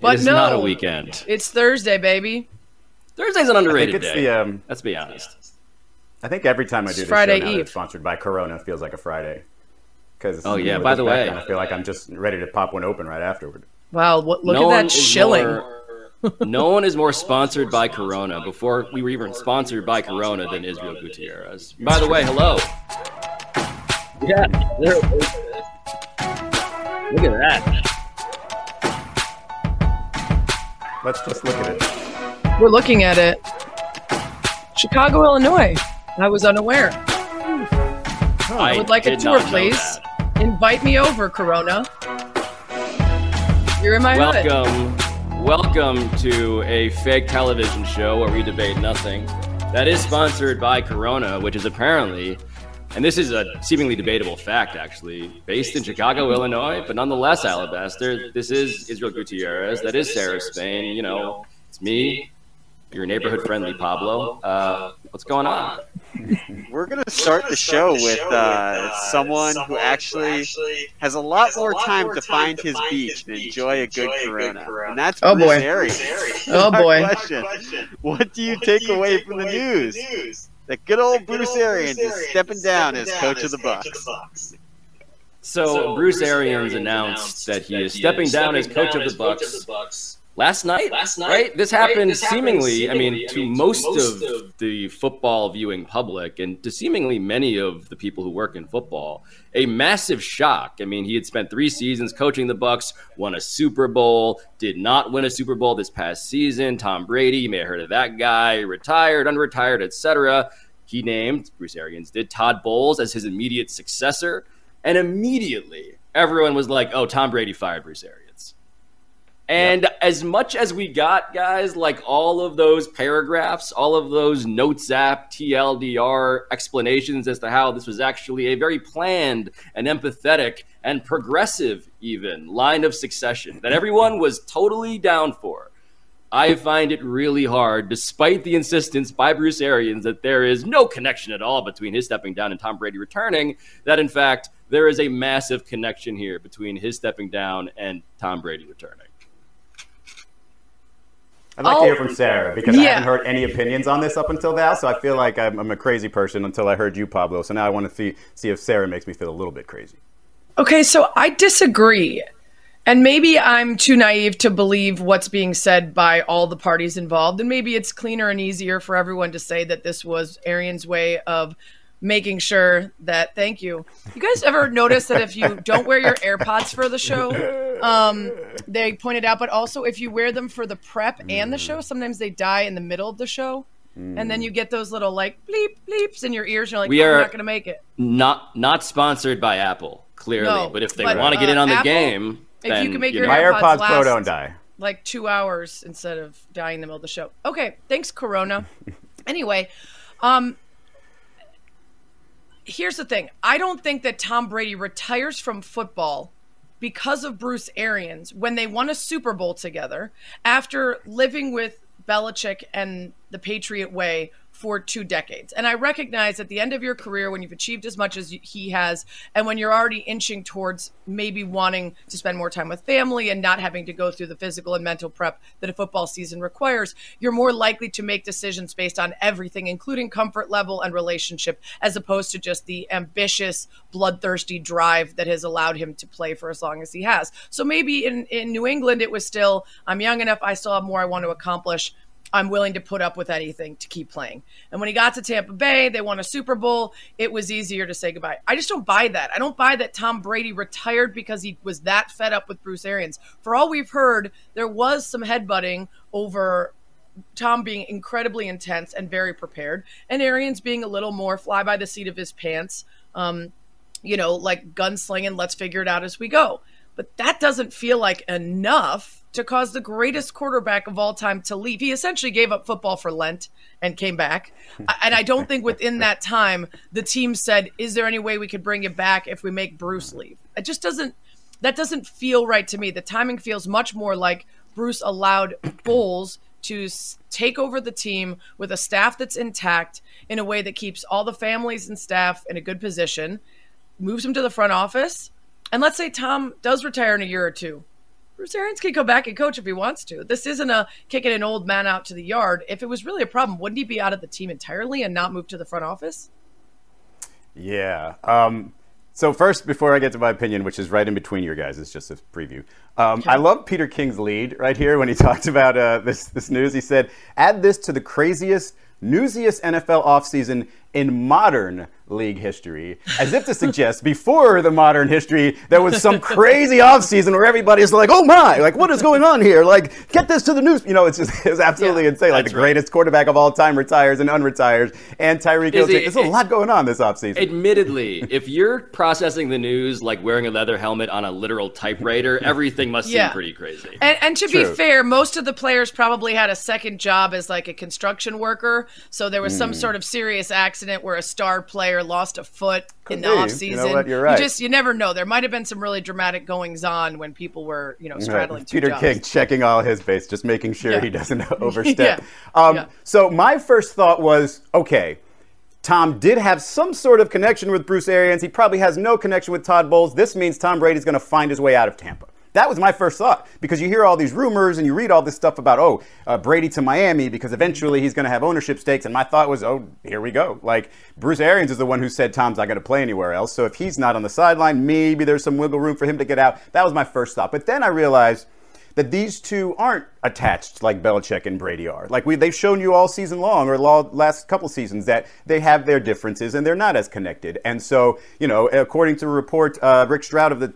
But it is no, not a weekend. It's Thursday, baby. Thursday's an underrated it's day. the, um, Let's be honest. I think every time I do It's this Friday show now Eve. that's sponsored by Corona it feels like a Friday. Because Oh, yeah, by the way- I feel like I'm just ready to pop one open right afterward. Wow, what, look no at that shilling. more- no one is more sponsored by Corona before we were even sponsored by Corona than Israel Gutierrez. By the way, hello. Yeah, look at that. Let's just look at it. We're looking at it. Chicago, Illinois. I was unaware. Hmm. I would like a tour, please. that. Invite me over, Corona. You're in my hood. Welcome, welcome to a fake television show where we debate nothing. That is sponsored by Corona, which is apparently, and this is a seemingly debatable fact, actually, based in Chicago, Illinois, but nonetheless, Alabaster. This is Israel Gutierrez. That is Sarah Spain. You know, it's me, your neighborhood friendly Pablo. Uh, what's going on? We're gonna start the show with uh, someone who actually has a lot more time to find his beach and enjoy a good Corona, and that's Oh, boy. Arians. Oh, boy. What do you take away from the news? That good old Bruce Arians is stepping down as coach of the Bucs. So, Bruce Arians announced that he is stepping down as coach of the Bucs last night, right? This happened seemingly, I mean, to most of the football viewing public and to seemingly many of the people who work in football, a massive shock. I mean, he had spent three seasons coaching the Bucs, won a Super Bowl, did not win a Super Bowl this past season. Tom Brady, you may have heard of that guy, retired, unretired, etc. He named Bruce Arians did Todd Bowles as his immediate successor, and immediately everyone was like, "Oh, Tom Brady fired Bruce Arians." And as much as we got, guys, like all of those paragraphs, all of those notes app, TLDR explanations as to how this was actually a very planned and empathetic and progressive, even line of succession that everyone was totally down for. I find it really hard, despite the insistence by Bruce Arians that there is no connection at all between his stepping down and Tom Brady returning, that in fact, there is a massive connection here between his stepping down and Tom Brady returning. I'd like Oh. to hear from oh, Sarah because I haven't heard any opinions on this up until now. So I feel like I'm, I'm a crazy person until I heard you, Pablo. So now I want to see see if Sarah makes me feel a little bit crazy. Okay, so I disagree. And maybe I'm too naive to believe what's being said by all the parties involved. And maybe it's cleaner and easier for everyone to say that this was Arians' way of making sure that, thank you. You guys ever notice that if you don't wear your AirPods for the show, um, they pointed out, but also if you wear them for the prep and the show, sometimes they die in the middle of the show. And then you get those little like bleep bleeps in your ears. And you're like, we oh, are not going to make it. Not not sponsored by Apple, clearly, No, but if they want to get in uh, on the Apple, game, if then you can make you your know. AirPods AirPods Pro don't die. like two hours instead of dying in the middle of the show. Okay, thanks, Corona. anyway, um, here's the thing: I don't think that Tom Brady retires from football because of Bruce Arians when they won a Super Bowl together after living with Belichick and the Patriot way for two decades. And I recognize at the end of your career, when you've achieved as much as he has, and when you're already inching towards maybe wanting to spend more time with family and not having to go through the physical and mental prep that a football season requires, you're more likely to make decisions based on everything, including comfort level and relationship, as opposed to just the ambitious, bloodthirsty drive that has allowed him to play for as long as he has. So maybe in, in New England, it was still, I'm young enough, I still have more I want to accomplish. I'm willing to put up with anything to keep playing. And when he got to Tampa Bay, they won a Super Bowl. It was easier to say goodbye. I just don't buy that. I don't buy that Tom Brady retired because he was that fed up with Bruce Arians. For all we've heard, there was some headbutting over Tom being incredibly intense and very prepared, and Arians being a little more fly by the seat of his pants. Um, you know, like gunslinging, let's figure it out as we go. But that doesn't feel like enough to cause the greatest quarterback of all time to leave. He essentially gave up football for Lent and came back. and I don't think within that time the team said, "Is there any way we could bring it back if we make Bruce leave?" It just doesn't that doesn't feel right to me. The timing feels much more like Bruce allowed Bowles to take over the team with a staff that's intact in a way that keeps all the families and staff in a good position, moves them to the front office, and let's say Tom does retire in a year or two. Bruce Arians can go back and coach if he wants to. This isn't a kicking an old man out to the yard. If it was really a problem, wouldn't he be out of the team entirely and not move to the front office? Yeah. Um, so first, before I get to my opinion, which is right in between your guys, it's just a preview. Um, I love Peter King's lead right here when he talked about uh, this this news. He said, "Add this to the craziest, newsiest NFL offseason in modern league history, as if to suggest before the modern history there was some crazy offseason where everybody's like, "Oh my, like what is going on here? Like get this to the news." You know, it's just it's absolutely yeah, insane. Like the greatest right. quarterback of all time retires and unretires, and Tyreek Hill. There's a lot going on this offseason. Admittedly, if you're processing the news like wearing a leather helmet on a literal typewriter, everything must yeah. seem pretty crazy. And, and to True. be fair, most of the players probably had a second job as like a construction worker, so there was mm. some sort of serious accident where a star player lost a foot Could in the off offseason. You, know what? You're right. you just you never know. There might have been some really dramatic goings on when people were, you know, straddling right. Peter jobs. King checking all his base, just making sure yeah. he doesn't overstep. yeah. Um, yeah. So my first thought was, okay, Tom did have some sort of connection with Bruce Arians. He probably has no connection with Todd Bowles. This means Tom Brady's going to find his way out of Tampa. That was my first thought because you hear all these rumors and you read all this stuff about, oh, uh, Brady to Miami because eventually he's going to have ownership stakes. And my thought was, oh, here we go. Like, Bruce Arians is the one who said Tom's not going to play anywhere else. So if he's not on the sideline, maybe there's some wiggle room for him to get out. That was my first thought. But then I realized that these two aren't attached like Belichick and Brady are. Like we, they've shown you all season long or last couple seasons that they have their differences and they're not as connected. And so, you know, according to a report, uh, Rick Stroud of the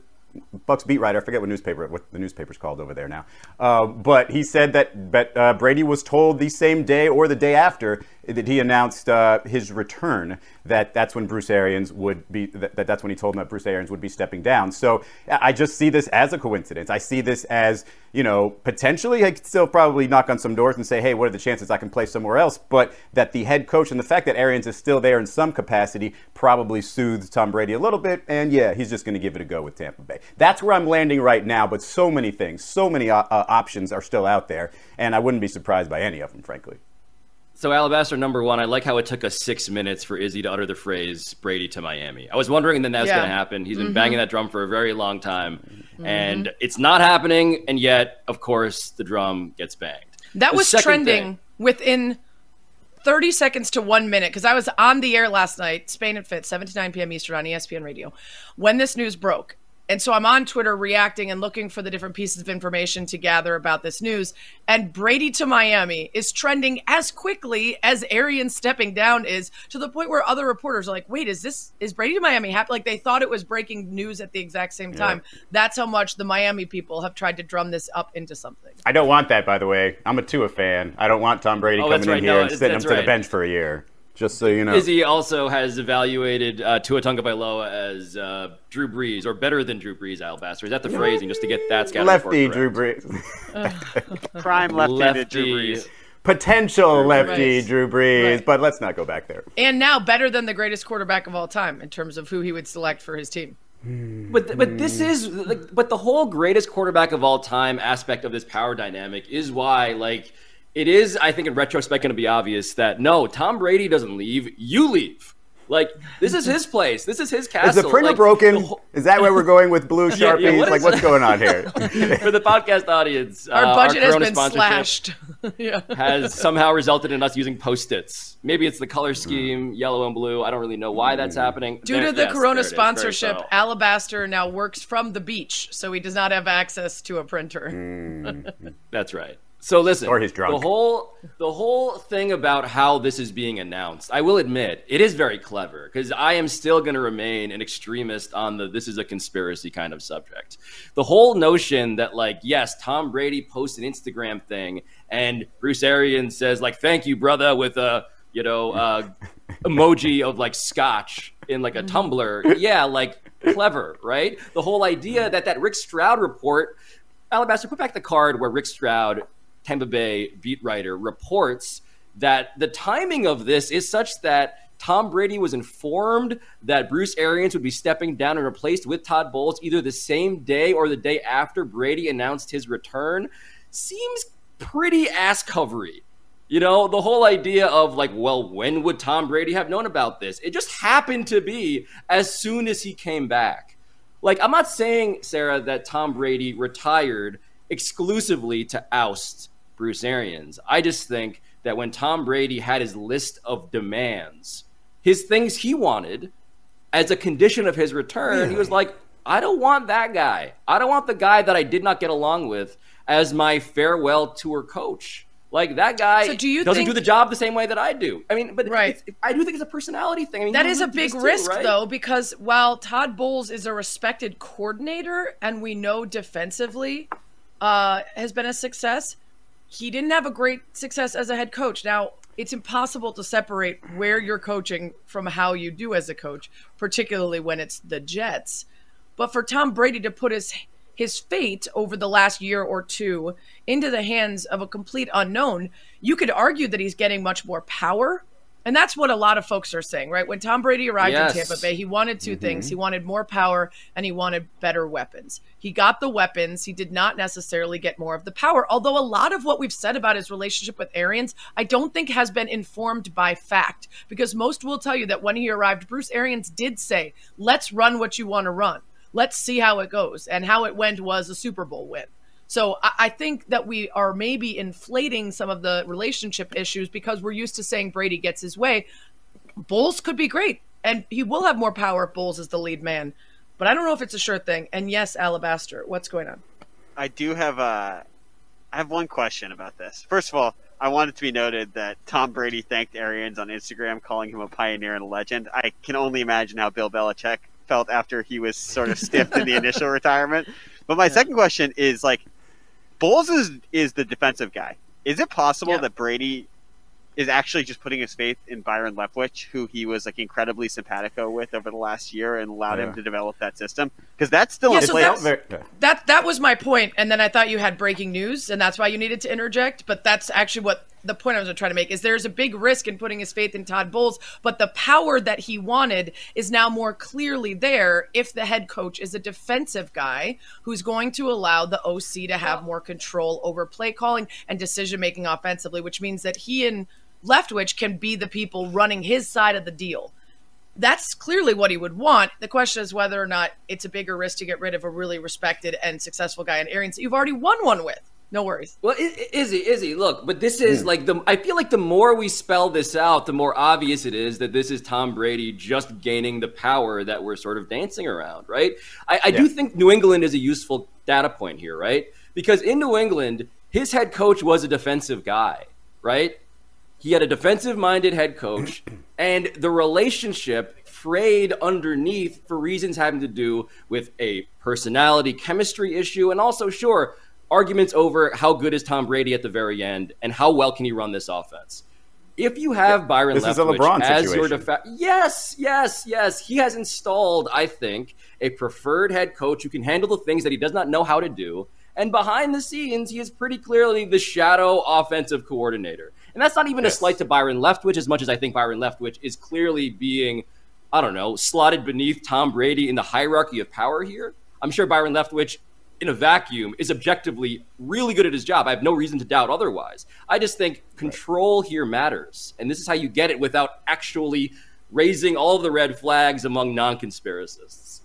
Bucs beat writer. I forget what newspaper what the newspaper's called over there now. Uh, but he said that but, uh, Brady was told the same day or the day after that he announced uh, his return that that's when Bruce Arians would be that, that's when he told him that Bruce Arians would be stepping down. So I just see this as a coincidence. I see this as you know potentially I could still probably knock on some doors and say, hey, what are the chances I can play somewhere else? But that the head coach and the fact that Arians is still there in some capacity probably soothes Tom Brady a little bit. And yeah, he's just going to give it a go with Tampa Bay. That's where I'm landing right now. But so many things, so many uh, uh options are still out there, and I wouldn't be surprised by any of them, frankly. So, Alabaster number one, I like how it took us six minutes for Izzy to utter the phrase Brady to Miami. I was wondering then that's yeah. going to happen. He's been mm-hmm. banging that drum for a very long time, mm-hmm. and it's not happening. And yet, of course, the drum gets banged. That the was trending thing, within 30 seconds to one minute because I was on the air last night, Spain and Fitz, 7 to 9 p.m. Eastern on ESPN Radio, when this news broke. And so I'm on Twitter reacting and looking for the different pieces of information to gather about this news. And Brady to Miami is trending as quickly as Arian stepping down is to the point where other reporters are like, wait, is this, is Brady to Miami happy? Like they thought it was breaking news at the exact same time. Yeah. That's how much the Miami people have tried to drum this up into something. I don't want that, by the way. I'm a Tua fan. I don't want Tom Brady oh, coming right. in here no, and sitting him to the bench for a year just so you know. Izzy also has evaluated uh, Tua Tagovailoa as uh, Drew Brees, or better than Drew Brees, Alabaster. Is that the phrasing, just to get that scouting Lefty Drew Brees. Prime lefty Drew Brees. Potential lefty right. Drew Brees, right. but let's not go back there. And now better than the greatest quarterback of all time in terms of who he would select for his team. But but this is like but the whole greatest quarterback of all time aspect of this power dynamic is why like it is, I think, in retrospect, going to be obvious that no, Tom Brady doesn't leave. You leave. Like this is his place. This is his castle. Is the printer like, broken? The whole... Is that where we're going with blue sharpies? yeah, yeah, what like what's going on here? For the podcast audience, our uh, budget our has been slashed. yeah. has somehow resulted in us using post-its. Maybe it's the color scheme, mm. yellow and blue. I don't really know why that's hmm. happening. Due there, to the yes, Corona sponsorship, Alabaster now works from the beach, so he does not have access to a printer. Mm. that's right. So listen, or he's drunk. The whole the whole thing about how this is being announced, I will admit, it is very clever because I am still going to remain an extremist on the this is a conspiracy kind of subject. The whole notion that like yes, Tom Brady posts an Instagram thing and Bruce Arians says like thank you brother with a you know uh, emoji of like scotch in like a tumbler. Yeah, like clever, right? The whole idea that that Rick Stroud report Alabaster, put back the card where Rick Stroud Tampa Bay beat writer, reports that the timing of this is such that Tom Brady was informed that Bruce Arians would be stepping down and replaced with Todd Bowles either the same day or the day after Brady announced his return. Seems pretty ass covery. You know, the whole idea of like, well, when would Tom Brady have known about this? It just happened to be as soon as he came back. Like, I'm not saying, Sarah, that Tom Brady retired exclusively to oust Bruce Arians. I just think that when Tom Brady had his list of demands, his things he wanted as a condition of his return, really? he was like, I don't want that guy. I don't want the guy that I did not get along with as my farewell tour coach. Like that guy so do you doesn't think, do the job the same way that I do. I mean, but right. I do think it's a personality thing. I mean, that is a big risk too, right? though, because while Todd Bowles is a respected coordinator and we know defensively uh, has been a success, he didn't have a great success as a head coach. Now, it's impossible to separate where you're coaching from how you do as a coach, particularly when it's the Jets. But for Tom Brady to put his his fate over the last year or two into the hands of a complete unknown, you could argue that he's getting much more power. And that's what a lot of folks are saying, right? When Tom Brady arrived yes. in Tampa Bay, he wanted 2 mm-hmm. things. He wanted more power and he wanted better weapons. He got the weapons. He did not necessarily get more of the power. Although a lot of what we've said about his relationship with Arians, I don't think has been informed by fact because most will tell you that when he arrived, Bruce Arians did say, let's run what you want to run let's see how it goes. And how it went was a Super Bowl win. So I, I think that we are maybe inflating some of the relationship issues because we're used to saying Brady gets his way. Bowles could be great, and he will have more power if Bowles is the lead man. But I don't know if it's a sure thing. And yes, Alabaster, what's going on? I do have a. I have one question about this. First of all, I want it to be noted that Tom Brady thanked Arians on Instagram, calling him a pioneer and a legend. I can only imagine how Bill Belichick felt after he was sort of stiffed in the initial retirement. But my yeah. second question is like, Bowles is is the defensive guy. Is it possible yeah. that Brady is actually just putting his faith in Byron Leftwich, who he was like incredibly simpatico with over the last year, and allowed yeah. him to develop that system? Because that's still yeah, so that that was my point, and then I thought you had breaking news, and that's why you needed to interject. But that's actually what the point I was trying to make is there's a big risk in putting his faith in Todd Bowles, but the power that he wanted is now more clearly there if the head coach is a defensive guy who's going to allow the OC to have more control over play calling and decision making offensively, which means that he and Leftwich can be the people running his side of the deal. That's clearly what he would want. The question is whether or not it's a bigger risk to get rid of a really respected and successful guy in Arians that you've already won one with. No worries. Well, Izzy, Izzy, look, but this is mm. like the. I feel like the more we spell this out, the more obvious it is that this is Tom Brady just gaining the power that we're sort of dancing around, right? I, I yeah. do think New England is a useful data point here, right? Because in New England, his head coach was a defensive guy, right? He had a defensive minded head coach, and the relationship frayed underneath for reasons having to do with a personality chemistry issue, and also, sure arguments over how good is Tom Brady at the very end and how well can he run this offense. If you have yeah, Byron this Leftwich as situation. your yes, yes, yes, he has installed, I think, a preferred head coach who can handle the things that he does not know how to do. And behind the scenes, he is pretty clearly the shadow offensive coordinator. And that's not even yes. a slight to Byron Leftwich, as much as I think Byron Leftwich is clearly being, I don't know, slotted beneath Tom Brady in the hierarchy of power here. I'm sure Byron Leftwich in a vacuum is objectively really good at his job. I have no reason to doubt otherwise. I just think control here matters. And this is how you get it without actually raising all the red flags among non conspiracists.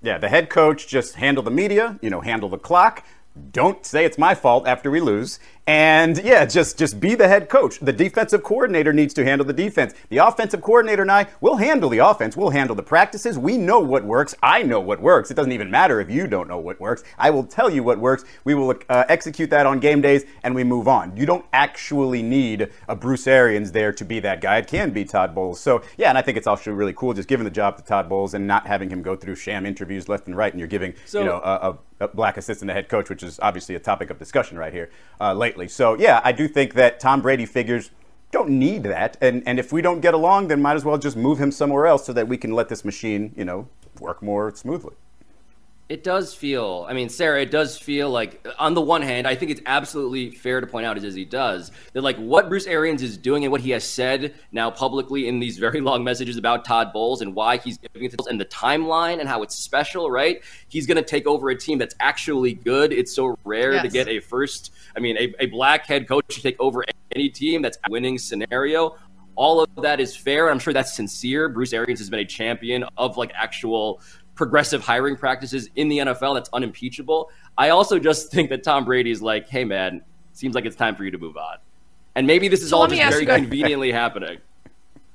Yeah, the head coach just handle the media, you know, handle the clock, don't say it's my fault after we lose. And yeah, just just be the head coach. The defensive coordinator needs to handle the defense. The offensive coordinator and I will handle the offense. We'll handle the practices. We know what works. I know what works. It doesn't even matter if you don't know what works. I will tell you what works. We will uh, execute that on game days and we move on. You don't actually need a Bruce Arians there to be that guy. It can be Todd Bowles. So yeah, and I think it's also really cool just giving the job to Todd Bowles and not having him go through sham interviews left and right. And you're giving so, you know a, a, black assistant to head coach, which is obviously a topic of discussion right here uh, lately lately. So yeah, I do think that Tom Brady figures don't need that, and and if we don't get along, then might as well just move him somewhere else so that we can let this machine, you know, work more smoothly. It does feel, I mean, Sarah, it does feel like, on the one hand, I think it's absolutely fair to point out, as he does, that like what Bruce Arians is doing and what he has said now publicly in these very long messages about Todd Bowles and why he's giving it to us and the timeline and how it's special, right? He's going to take over a team that's actually good. It's so rare yes. to get a first, I mean, a, a black head coach to take over any team that's a winning scenario all of that is fair. I'm sure that's sincere. Bruce Arians has been a champion of like actual progressive hiring practices in the NFL that's unimpeachable. I also just think that Tom Brady's like, hey man, seems like it's time for you to move on. And maybe this is so all just very conveniently happening.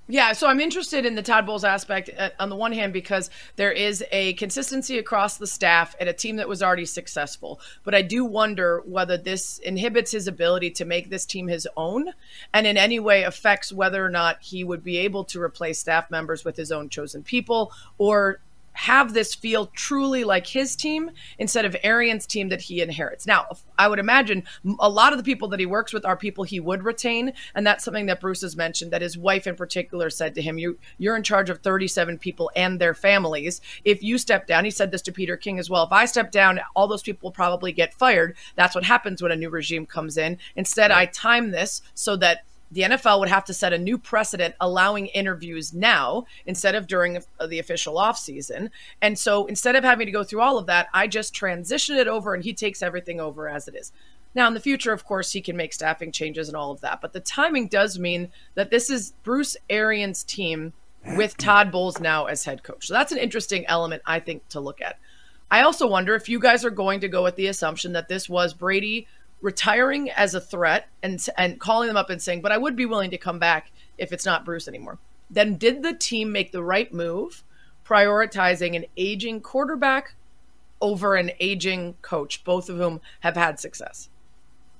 Yeah, so I'm interested in the Todd Bowles aspect uh, on the one hand because there is a consistency across the staff at a team that was already successful. But I do wonder whether this inhibits his ability to make this team his own and in any way affects whether or not he would be able to replace staff members with his own chosen people or have this feel truly like his team instead of Arians' team that he inherits. Now, I would imagine a lot of the people that he works with are people he would retain, and that's something that Bruce has mentioned. That his wife, in particular, said to him, "You you're in charge of 37 people and their families. If you step down, he said this to Peter King as well. If I step down, all those people will probably get fired. That's what happens when a new regime comes in. Instead, I time this so that." The NFL would have to set a new precedent allowing interviews now instead of during the official offseason. And so instead of having to go through all of that, I just transition it over and he takes everything over as it is. Now, in the future, of course, he can make staffing changes and all of that. But the timing does mean that this is Bruce Arians' team with Todd Bowles now as head coach. So that's an interesting element, I think, to look at. I also wonder if you guys are going to go with the assumption that this was Brady retiring as a threat and and calling them up and saying, "But I would be willing to come back if it's not Bruce anymore." Then did the team make the right move, prioritizing an aging quarterback over an aging coach, both of whom have had success?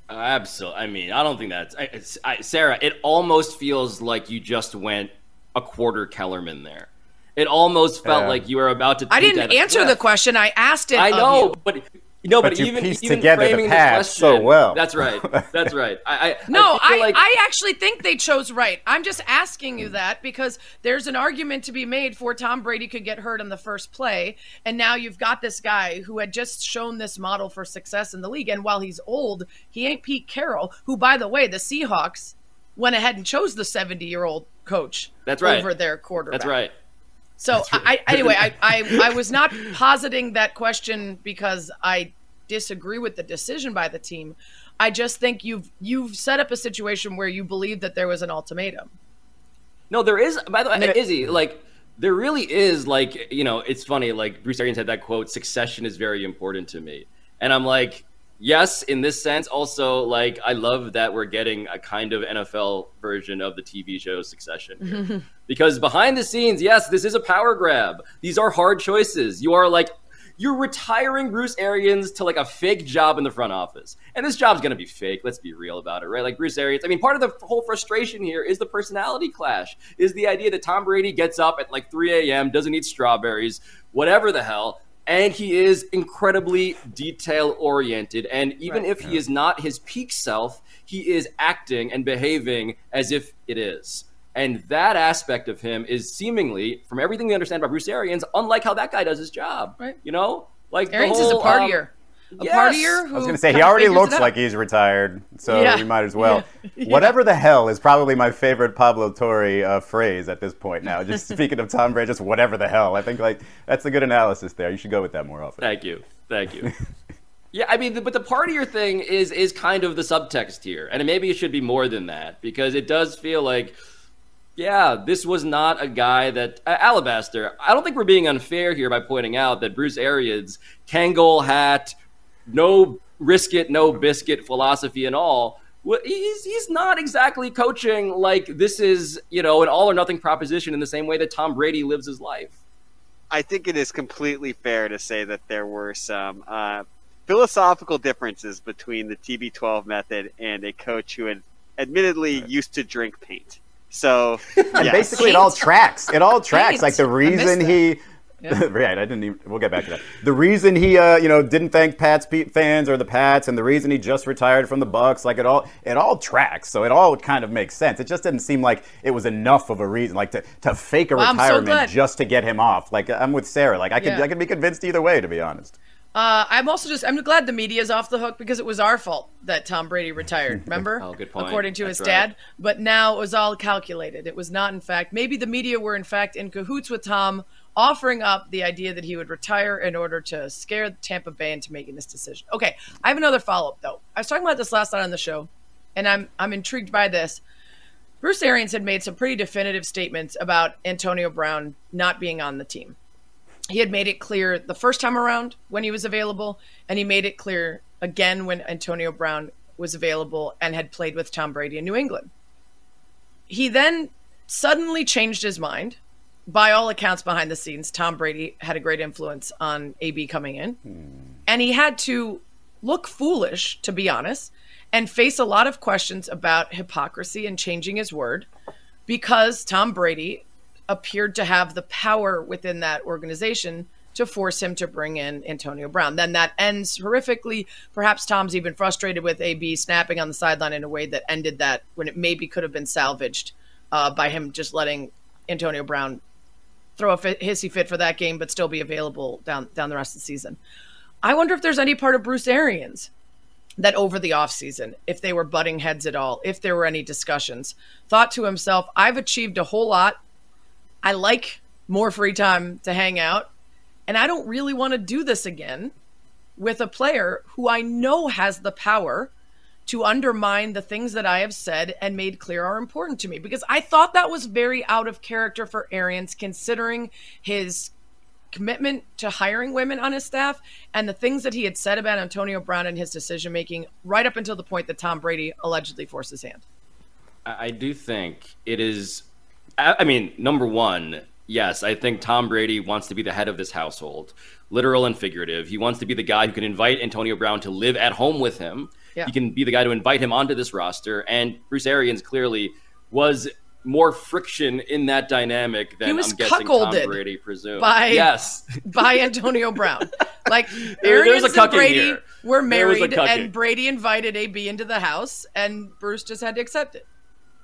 Absolutely. I mean, I don't think that's I, Sarah. It almost feels like you just went a quarter Kellerman there. It almost felt like you were about to. I didn't answer the question. I asked it. I know, but you know, but, but you even piece even together framing the past so well. That's right. That's right. I, I no, I, I, like... I actually think they chose right. I'm just asking you that because there's an argument to be made for Tom Brady could get hurt in the first play, and now you've got this guy who had just shown this model for success in the league, and while he's old, he ain't Pete Carroll, who, by the way, the Seahawks went ahead and chose the 70 year old coach. That's right. Over their quarterback. That's right. So I, anyway, I, I, I was not positing that question because I disagree with the decision by the team. I just think you've you've set up a situation where you believe that there was an ultimatum. No, there is. By the way, Izzy, like there really is. Like you know, it's funny. Like Bruce Arians had that quote: "Succession is very important to me," and I'm like, yes, in this sense. Also, like I love that we're getting a kind of NFL version of the TV show Succession. because behind the scenes, yes, this is a power grab. These are hard choices. You are like you're retiring Bruce Arians to like a fake job in the front office. And this job's going to be fake. Let's be real about it, right? Like Bruce Arians. I mean, part of the whole frustration here is the personality clash, is the idea that Tom Brady gets up at like 3 a.m., doesn't eat strawberries, whatever the hell, and he is incredibly detail oriented. And even right, if yeah. he is not his peak self, he is acting and behaving as if it is. And that aspect of him is seemingly, from everything we understand about Bruce Arians, unlike how that guy does his job. Right. You know, like Arians whole, is a partier. Um, a yes. partier. I was going to say he already looks like he's retired, so yeah. we might as well. Yeah. Whatever the hell is probably my favorite Pablo Torre uh, phrase at this point now. Just speaking of Tom Brady, just whatever the hell. I think like that's a good analysis there. You should go with that more often. Thank you. Thank you. Yeah, I mean, but the partier thing is is kind of the subtext here, and maybe it should be more than that because it does feel like yeah, this was not a guy that uh, Alabaster. I don't think we're being unfair here by pointing out that Bruce Arians, Kangol hat, no risk it, no biscuit philosophy and all. He's he's not exactly coaching like this is you know an all or nothing proposition in the same way that Tom Brady lives his life. I think it is completely fair to say that there were some uh, philosophical differences between the TB12 method and a coach who had admittedly used to drink paint. So yes. basically, it all tracks. It all tracks. Like the reason he. Yeah. right, I didn't. Even, we'll get back to that. The reason he, uh, you know, didn't thank Pats fans or the Pats, and the reason he just retired from the Bucs, like it all, it all tracks. So it all kind of makes sense. It just didn't seem like it was enough of a reason, like to, to fake a well, retirement so just to get him off. Like I'm with Sarah. Like I could, yeah. I could be convinced either way, to be honest. Uh, I'm also just I'm glad the media is off the hook because it was our fault that Tom Brady retired. Remember? oh, good point. According to That's his dad, but now it was all calculated. It was not, in fact. Maybe the media were in fact in cahoots with Tom, offering up the idea that he would retire in order to scare Tampa Bay into making this decision. Okay, I have another follow up though. I was talking about this last night on the show, and I'm I'm intrigued by this. Bruce Arians had made some pretty definitive statements about Antonio Brown not being on the team. he had made it clear the first time around when he was available, and he made it clear again when Antonio Brown was available and had played with Tom Brady in New England. He then suddenly changed his mind. By all accounts, behind the scenes, Tom Brady had a great influence on AB coming in. Hmm. And he had to look foolish, to be honest, and face a lot of questions about hypocrisy and changing his word because Tom Brady appeared to have the power within that organization to force him to bring in Antonio Brown. Then that ends horrifically. Perhaps Tom's even frustrated with AB snapping on the sideline in a way that ended that when it maybe could have been salvaged uh, by him just letting Antonio Brown throw a hissy fit for that game, but still be available down down the rest of the season. I wonder if there's any part of Bruce Arians that over the offseason, if they were butting heads at all, if there were any discussions, thought to himself, I've achieved a whole lot. I like more free time to hang out. And I don't really want to do this again with a player who I know has the power to undermine the things that I have said and made clear are important to me. Because I thought that was very out of character for Arians, considering his commitment to hiring women on his staff and the things that he had said about Antonio Brown and his decision making right up until the point that Tom Brady allegedly forced his hand. I do think it is. I mean, number one, yes, I think Tom Brady wants to be the head of this household, literal and figurative. He wants to be the guy who can invite Antonio Brown to live at home with him. Yeah. He can be the guy to invite him onto this roster. And Bruce Arians clearly was more friction in that dynamic than I'm guessing Tom Brady presumed. By, yes, by Antonio Brown. Like Arians and Brady here. were married, and Brady invited AB into the house, and Bruce just had to accept it.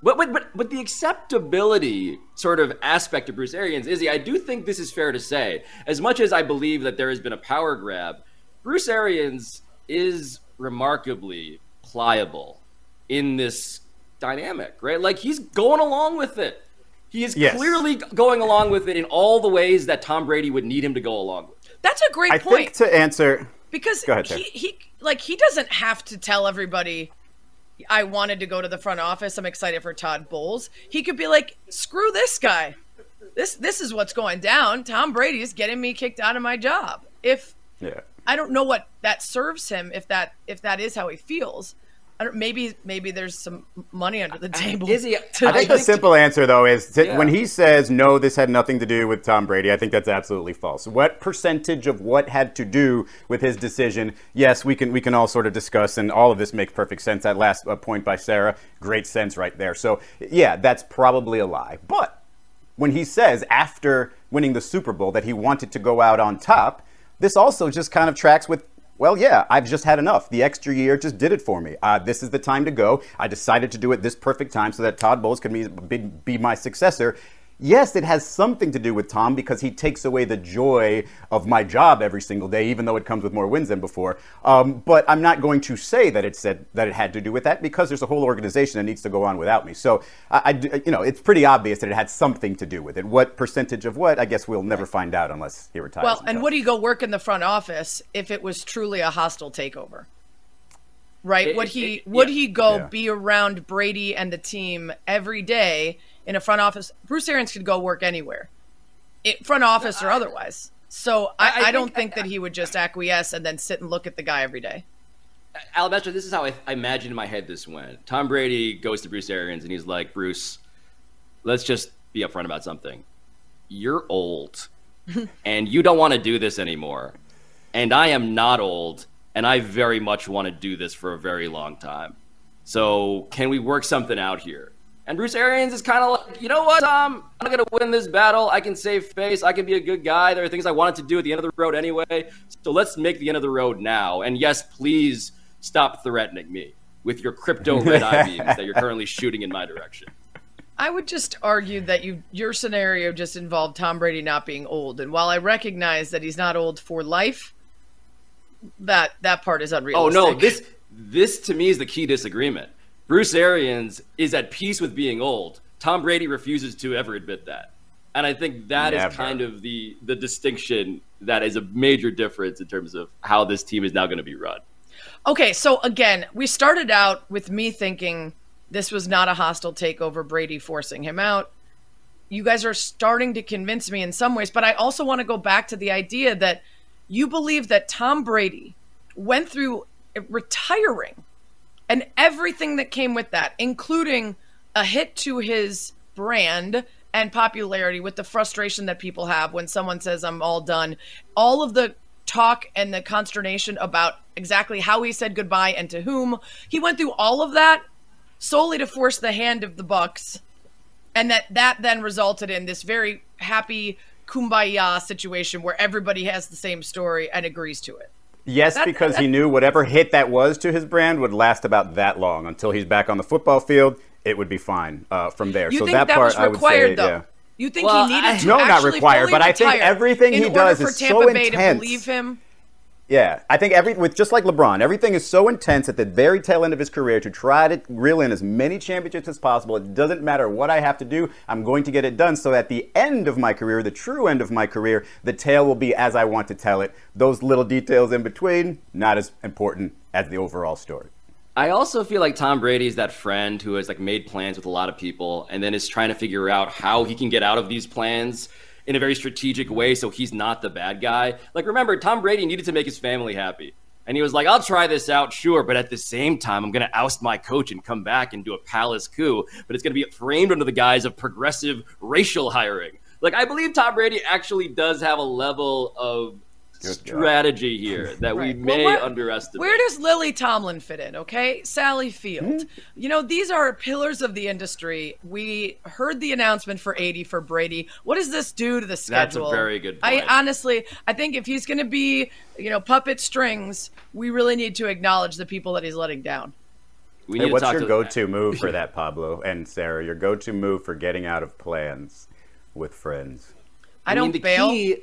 But, but, but, but the acceptability sort of aspect of Bruce Arians, Izzy, I do think this is fair to say. As much as I believe that there has been a power grab, Bruce Arians is remarkably pliable in this dynamic, right? Like he's going along with it. He is yes. clearly going along with it in all the ways that Tom Brady would need him to go along with. That's a great I point. think to answer because ahead, he, he like he doesn't have to tell everybody I wanted to go to the front office. I'm excited for Todd Bowles. He could be like, screw this guy. This this is what's going down. Tom Brady is getting me kicked out of my job. If yeah. I don't know what that serves him if that if that is how he feels I don't, maybe maybe there's some money under the table. Is he? I think the simple answer though is to, yeah. when he says no, this had nothing to do with Tom Brady. I think that's absolutely false. What percentage of what had to do with his decision? Yes, we can we can all sort of discuss, and all of this makes perfect sense. That last uh, point by Sarah, great sense right there. So yeah, that's probably a lie. But when he says after winning the Super Bowl that he wanted to go out on top. This also just kind of tracks with well, yeah, I've just had enough. The extra year just did it for me. Uh, this is the time to go. I decided to do it this perfect time so that Todd Bowles can be, be, be my successor. Yes, it has something to do with Tom because he takes away the joy of my job every single day, even though it comes with more wins than before. Um, but I'm not going to say that it said that it had to do with that because there's a whole organization that needs to go on without me. So I, I, you know, it's pretty obvious that it had something to do with it. What percentage of what? I guess we'll never find out unless he retires. Well, and would he go work in the front office if it was truly a hostile takeover? Right? It, would he it, would yeah. he go yeah. be around Brady and the team every day? In a front office. Bruce Arians could go work anywhere, it, front office or otherwise. So I, I, I don't think, think that he would just acquiesce and then sit and look at the guy every day. Alabaster, this is how I, I imagine in my head this went. Tom Brady goes to Bruce Arians and he's like, Bruce, let's just be upfront about something. You're old and you don't want to do this anymore. And I am not old and I very much want to do this for a very long time. So can we work something out here? And Bruce Arians is kind of like, you know what, Tom? I'm not going to win this battle. I can save face. I can be a good guy. There are things I wanted to do at the end of the road anyway. So let's make the end of the road now. And yes, please stop threatening me with your crypto red eye beams that you're currently shooting in my direction. I would just argue that you your scenario just involved Tom Brady not being old. And while I recognize that he's not old for life, that that part is unrealistic. Oh no, this this to me is the key disagreement Bruce Arians is at peace with being old. Tom Brady refuses to ever admit that. And I think that Never. is kind of the the distinction that is a major difference in terms of how this team is now going to be run. Okay, so again, we started out with me thinking this was not a hostile takeover, Brady forcing him out. you guys are starting to convince me in some ways, but I also want to go back to the idea that you believe that Tom Brady went through retiring and everything that came with that, including a hit to his brand and popularity with the frustration that people have when someone says, I'm all done. All of the talk and the consternation about exactly how he said goodbye and to whom. He went through all of that solely to force the hand of the Bucs. And that that then resulted in this very happy kumbaya situation where everybody has the same story and agrees to it. Yes, that, because that, he knew whatever hit that was to his brand would last about that long until he's back on the football field. It would be fine uh, from there. You so think that, that part, was required, I would say, though? Yeah. You think well, he needed I, to no, not required, but I think everything he does is Tampa so Bay intense. To believe him. Yeah, I think every with just like LeBron, everything is so intense at the very tail end of his career to try to reel in as many championships as possible. It doesn't matter what I have to do, I'm going to get it done. So at the end of my career, the true end of my career, the tale will be as I want to tell it. Those little details in between, not as important as the overall story. I also feel like Tom Brady is that friend who has like made plans with a lot of people and then is trying to figure out how he can get out of these plans in a very strategic way so he's not the bad guy. Like, remember, Tom Brady needed to make his family happy. And he was like, I'll try this out, sure, but at the same time, I'm going to oust my coach and come back and do a palace coup. But it's going to be framed under the guise of progressive racial hiring. Like, I believe Tom Brady actually does have a level of strategy here that right. we may well, where, underestimate. Where does Lily Tomlin fit in? Okay, Sally Field. Mm-hmm. You know, these are pillars of the industry. We heard the announcement for 80 for Brady. What does this do to the schedule? That's a very good point. I honestly, I think if he's going to be, you know, puppet strings, we really need to acknowledge the people that he's letting down. Hey, what's your go-to move for that, Pablo and Sarah? Your go-to move for getting out of plans with friends? I, I don't mean, bail. Key,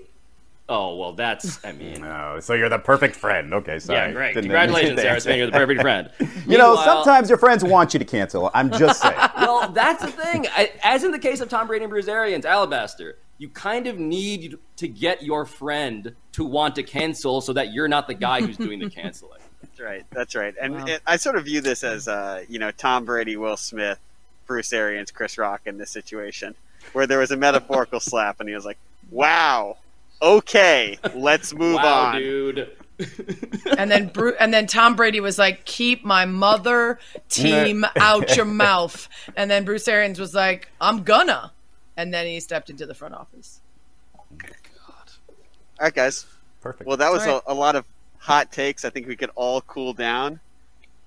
Oh well, that's I mean. oh, so you're the perfect friend. Okay, sorry. Yeah, great. Didn't Congratulations, Sarah Spain. You're the perfect friend. you know, sometimes your friends want you to cancel. I'm just saying. well, that's the thing. I, as in the case of Tom Brady and Bruce Arians, Alabaster, you kind of need to get your friend to want to cancel so that you're not the guy who's doing the canceling. That's right. That's right. And wow. it, I sort of view this as, uh, you know, Tom Brady, Will Smith, Bruce Arians, Chris Rock in this situation, where there was a metaphorical slap, and he was like, "Wow." Okay, let's move wow, on, dude. and then Bru- and then Tom Brady was like, "Keep my mother team out your mouth." And then Bruce Arians was like, "I'm gonna," and then he stepped into the front office. God. All right, guys. Perfect. Well, that was right. a, a lot of hot takes. I think we could all cool down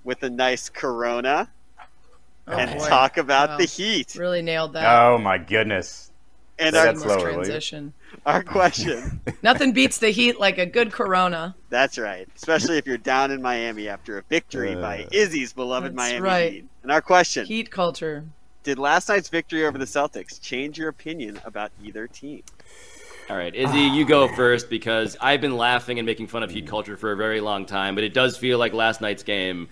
with a nice Corona oh, and boy. talk about wow. the Heat. Really nailed that. Oh my goodness! And Say our slower, transition. Our question. Nothing beats the heat like a good Corona. That's right. Especially if you're down in Miami after a victory uh, by Izzy's beloved Miami right. Heat. And our question. Heat culture. Did last night's victory over the Celtics change your opinion about either team? All right, Izzy, you go first because I've been laughing and making fun of heat culture for a very long time, but it does feel like last night's game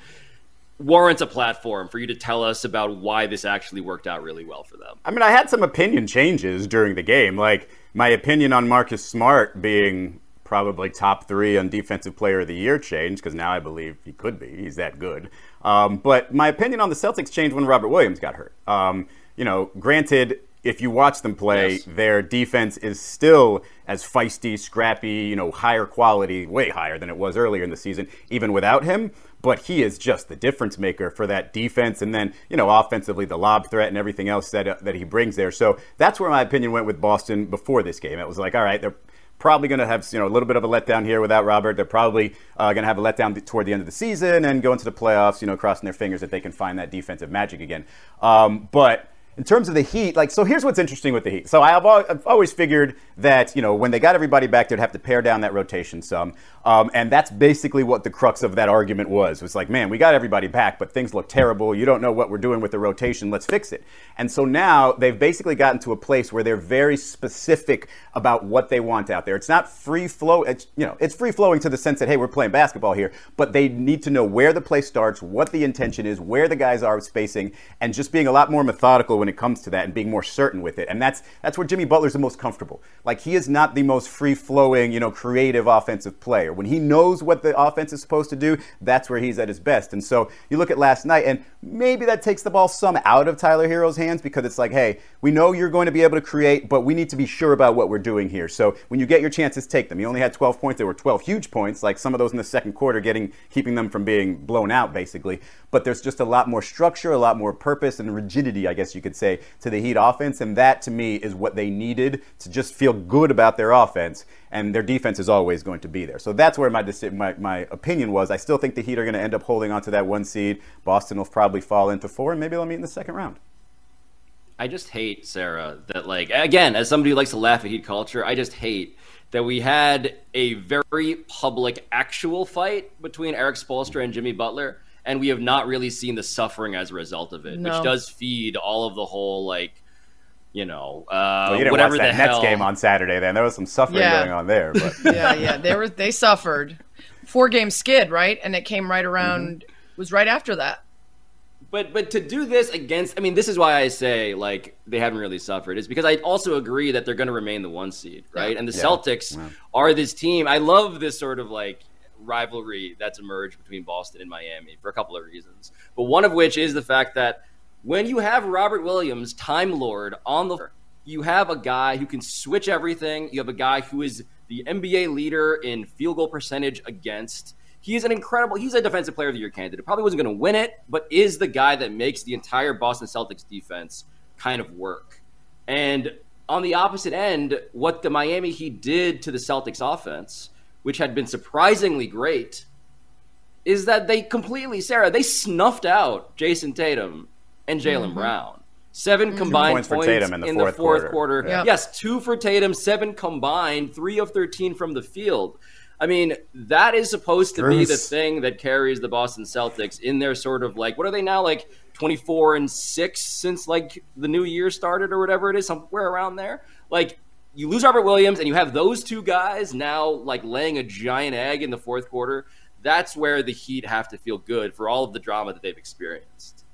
warrants a platform for you to tell us about why this actually worked out really well for them. I mean, I had some opinion changes during the game. Like my opinion on Marcus Smart being probably top three on defensive player of the year changed because now I believe he could be. He's that good. Um, but my opinion on the Celtics changed when Robert Williams got hurt. Um, you know, granted, if you watch them play, yes. their defense is still as feisty, scrappy, you know, higher quality, way higher than it was earlier in the season, even without him but he is just the difference maker for that defense. And then, you know, offensively, the lob threat and everything else that, uh, that he brings there. So that's where my opinion went with Boston before this game. It was like, all right, they're probably going to have you know a little bit of a letdown here without Robert. They're probably uh, going to have a letdown toward the end of the season and go into the playoffs. You know, crossing their fingers that they can find that defensive magic again. Um, but in terms of the Heat, like, so here's what's interesting with the Heat. So I've, always figured that, you know, when they got everybody back, they'd have to pare down that rotation some. Um, and that's basically what the crux of that argument was. It was like, man, we got everybody back, but things look terrible. You don't know what we're doing with the rotation. Let's fix it. And so now they've basically gotten to a place where they're very specific about what they want out there. It's not free flow. It's, you know, it's free flowing to the sense that, hey, we're playing basketball here, but they need to know where the play starts, what the intention is, where the guys are spacing, and just being a lot more methodical when when it comes to that and being more certain with it. And that's that's where Jimmy Butler's the most comfortable. Like he is not the most free flowing, you know, creative offensive player. When he knows what the offense is supposed to do, that's where he's at his best. And so you look at last night, and maybe that takes the ball some out of Tyler Herro's hands because it's like, hey, we know you're going to be able to create, but we need to be sure about what we're doing here. So when you get your chances, take them. You only had 12 points. There were 12 huge points, like some of those in the second quarter, getting keeping them from being blown out, basically. But there's just a lot more structure, a lot more purpose, and rigidity, I guess you could say, to the Heat offense. And that, to me, is what they needed to just feel good about their offense. And their defense is always going to be there. So that's where my, my, my opinion was. I still think the Heat are going to end up holding on to that one seed. Boston will probably fall into four, and maybe they'll meet in the second round. I just hate Sarah that like again as somebody who likes to laugh at heat culture, I just hate that we had a very public actual fight between Erik Spoelstra and Jimmy Butler, and we have not really seen the suffering as a result of it, no. which does feed all of the whole like you know, uh, well, you whatever watch that the Nets hell. game on Saturday. Then there was some suffering yeah. going on there. But. yeah, yeah, they were they suffered four game skid, right? And it came right around mm-hmm. was right after that. But but to do this against, I mean, this is why I say like they haven't really suffered. Is because I also agree that they're going to remain the one seed, right? Yeah. And the yeah. Celtics yeah. are this team. I love this sort of like rivalry that's emerged between Boston and Miami for a couple of reasons. But one of which is the fact that when you have Robert Williams, Time Lord, on the you have a guy who can switch everything. You have a guy who is the NBA leader in field goal percentage against. He's an incredible. He's a defensive player of the year candidate. Probably wasn't going to win it, but is the guy that makes the entire Boston Celtics defense kind of work. And on the opposite end, what the Miami Heat did to the Celtics offense, which had been surprisingly great, is that they completely, Sarah, they snuffed out Jayson Tatum and Jalen mm-hmm. Brown. 7 mm-hmm. combined points, points in, the, in fourth the fourth quarter. quarter. Yes, two for Tatum, seven combined, three of 13 from the field. I mean, that is supposed to Bruce. be the thing that carries the Boston Celtics in their sort of like, what are they now, like 24 and 6 since like the new year started or whatever it is, somewhere around there? Like, you lose Robert Williams and you have those two guys now like laying a giant egg in the fourth quarter. That's where the Heat have to feel good for all of the drama that they've experienced.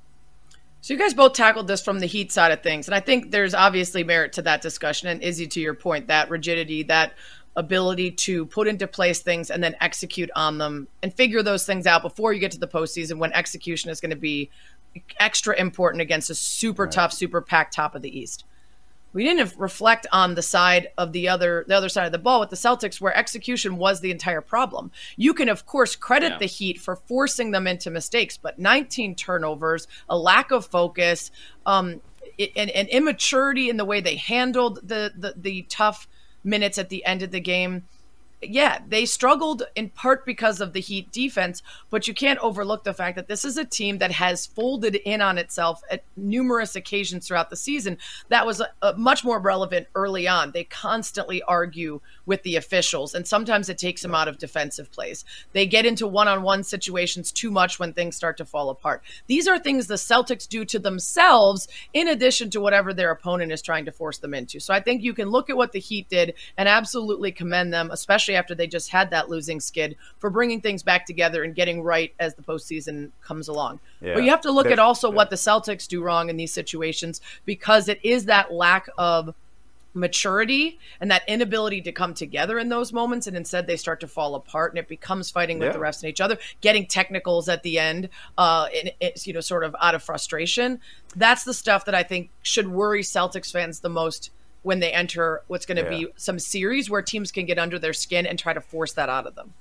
So you guys both tackled this from the Heat side of things, and I think there's obviously merit to that discussion. And Izzy, to your point, that rigidity, that ability to put into place things and then execute on them and figure those things out before you get to the postseason when execution is going to be extra important against a super right. tough, super packed top of the East. We didn't reflect on the side of the other the other side of the ball with the Celtics where execution was the entire problem. You can of course credit yeah. the Heat for forcing them into mistakes, but 19 turnovers, a lack of focus, um, and, and immaturity in the way they handled the, the, the tough minutes at the end of the game yeah, they struggled in part because of the Heat defense, but you can't overlook the fact that this is a team that has folded in on itself at numerous occasions throughout the season. That was a, a much more relevant early on. They constantly argue with the officials, and sometimes it takes them out of defensive plays. They get into one on one situations too much when things start to fall apart. These are things the Celtics do to themselves, in addition to whatever their opponent is trying to force them into. So I think you can look at what the Heat did and absolutely commend them, especially especially after they just had that losing skid, for bringing things back together and getting right as the postseason comes along. Yeah. But you have to look There's, at also yeah. what the Celtics do wrong in these situations because it is that lack of maturity and that inability to come together in those moments and instead they start to fall apart and it becomes fighting with yeah. the refs and each other getting technicals at the end uh it's you know sort of out of frustration that's the stuff that i think should worry celtics fans the most when they enter what's going to yeah. be some series where teams can get under their skin and try to force that out of them.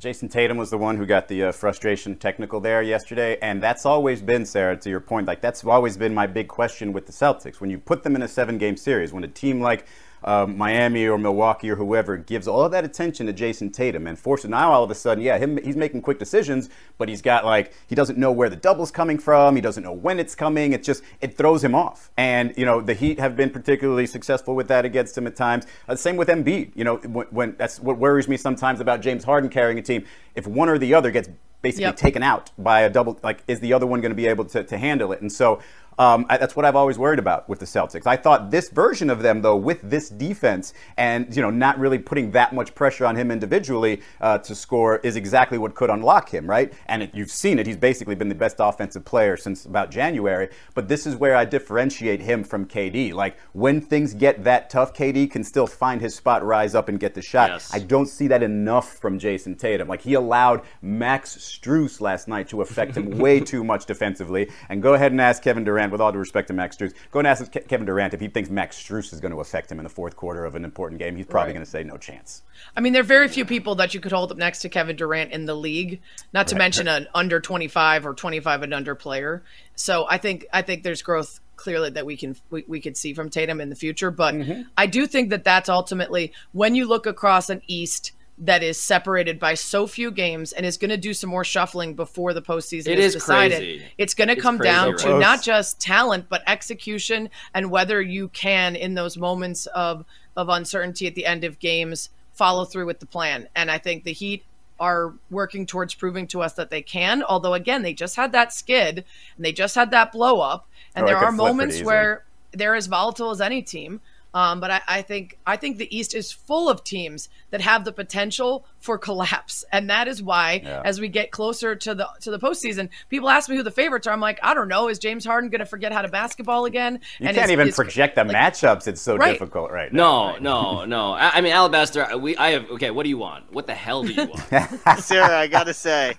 Jayson Tatum was the one who got the uh, frustration technical there yesterday, and that's always been, Sarah, to your point, like that's always been my big question with the Celtics. When you put them in a seven game series, when a team like um, Miami or Milwaukee or whoever gives all of that attention to Jayson Tatum and forces now all of a sudden, yeah, him he's making quick decisions, but he's got like he doesn't know where the double's coming from, he doesn't know when it's coming. It just it throws him off. And you know the Heat have been particularly successful with that against him at times. Uh, same with Embiid. You know when, when that's what worries me sometimes about James Harden carrying a team. If one or the other gets basically yep. taken out by a double. Like, is the other one going to be able to, to handle it? And so Um, I, that's what I've always worried about with the Celtics. I thought this version of them, though, with this defense and you know not really putting that much pressure on him individually uh, to score, is exactly what could unlock him, right? And it, you've seen it; he's basically been the best offensive player since about January. But this is where I differentiate him from KD. Like when things get that tough, KD can still find his spot, rise up, and get the shot. Yes. I don't see that enough from Jayson Tatum. Like he allowed Max Strus last night to affect him way too much defensively. And go ahead and ask Kevin Durant, with all due respect to Max Strus, go and ask Kevin Durant if he thinks Max Strus is going to affect him in the fourth quarter of an important game. He's probably right. going to say no chance. I mean, there are very few people that you could hold up next to Kevin Durant in the league, not to right. mention an under 25 or 25 and under player. So I think I think there's growth clearly that we can we, we could see from Tatum in the future. But mm-hmm. I do think that that's ultimately when you look across an East that is separated by so few games and is going to do some more shuffling before the postseason it is, is decided. Crazy. It's going to come down to not just talent but execution and whether you can in those moments of of uncertainty at the end of games follow through with the plan. And I think the Heat are working towards proving to us that they can. Although again, they just had that skid and they just had that blow up, and oh, there are moments where they're as volatile as any team. Um, but I, I, think I think the East is full of teams that have the potential for collapse, and that is why, yeah. as we get closer to the to the postseason, people ask me who the favorites are. I'm like, I don't know. Is James Harden going to forget how to basketball again? You and can't is, even is, project the like, matchups. It's so right. difficult right now. No, no, no. I, I mean, Alabaster. We, I have. Okay, what do you want? What the hell do you want? Sarah, I gotta say,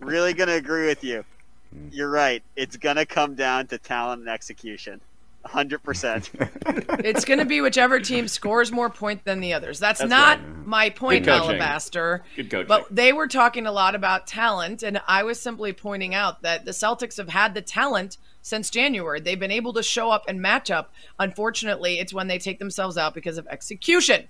really gonna agree with you. You're right. It's gonna come down to talent and execution hundred percent. It's going to be whichever team scores more point than the others. That's, That's not right. my point, Good Alabaster. Good coaching. But they were talking a lot about talent, and I was simply pointing out that the Celtics have had the talent since January. They've been able to show up and match up. Unfortunately, it's when they take themselves out because of execution.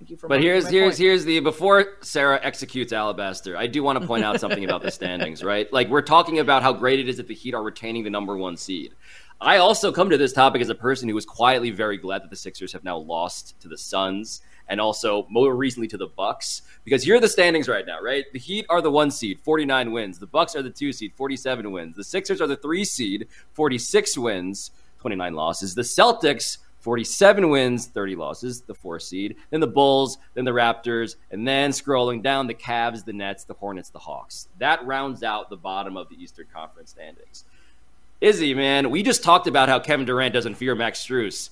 Thank you for. But here's here's point. here's the before Sarah executes Alabaster. I do want to point out something about the standings, right? Like we're talking about how great it is that the Heat are retaining the number one seed. I also come to this topic as a person who was quietly very glad that the Sixers have now lost to the Suns and also more recently to the Bucks because here are the standings right now, right? The Heat are the 1 seed, 49 wins. The Bucks are the 2 seed, 47 wins. The Sixers are the 3 seed, 46 wins, 29 losses. The Celtics 47 wins, 30 losses, the 4 seed. Then the Bulls, then the Raptors, and then scrolling down the Cavs, the Nets, the Hornets, the Hawks. That rounds out the bottom of the Eastern Conference standings. Izzy, man, we just talked about how Kevin Durant doesn't fear Max Strus.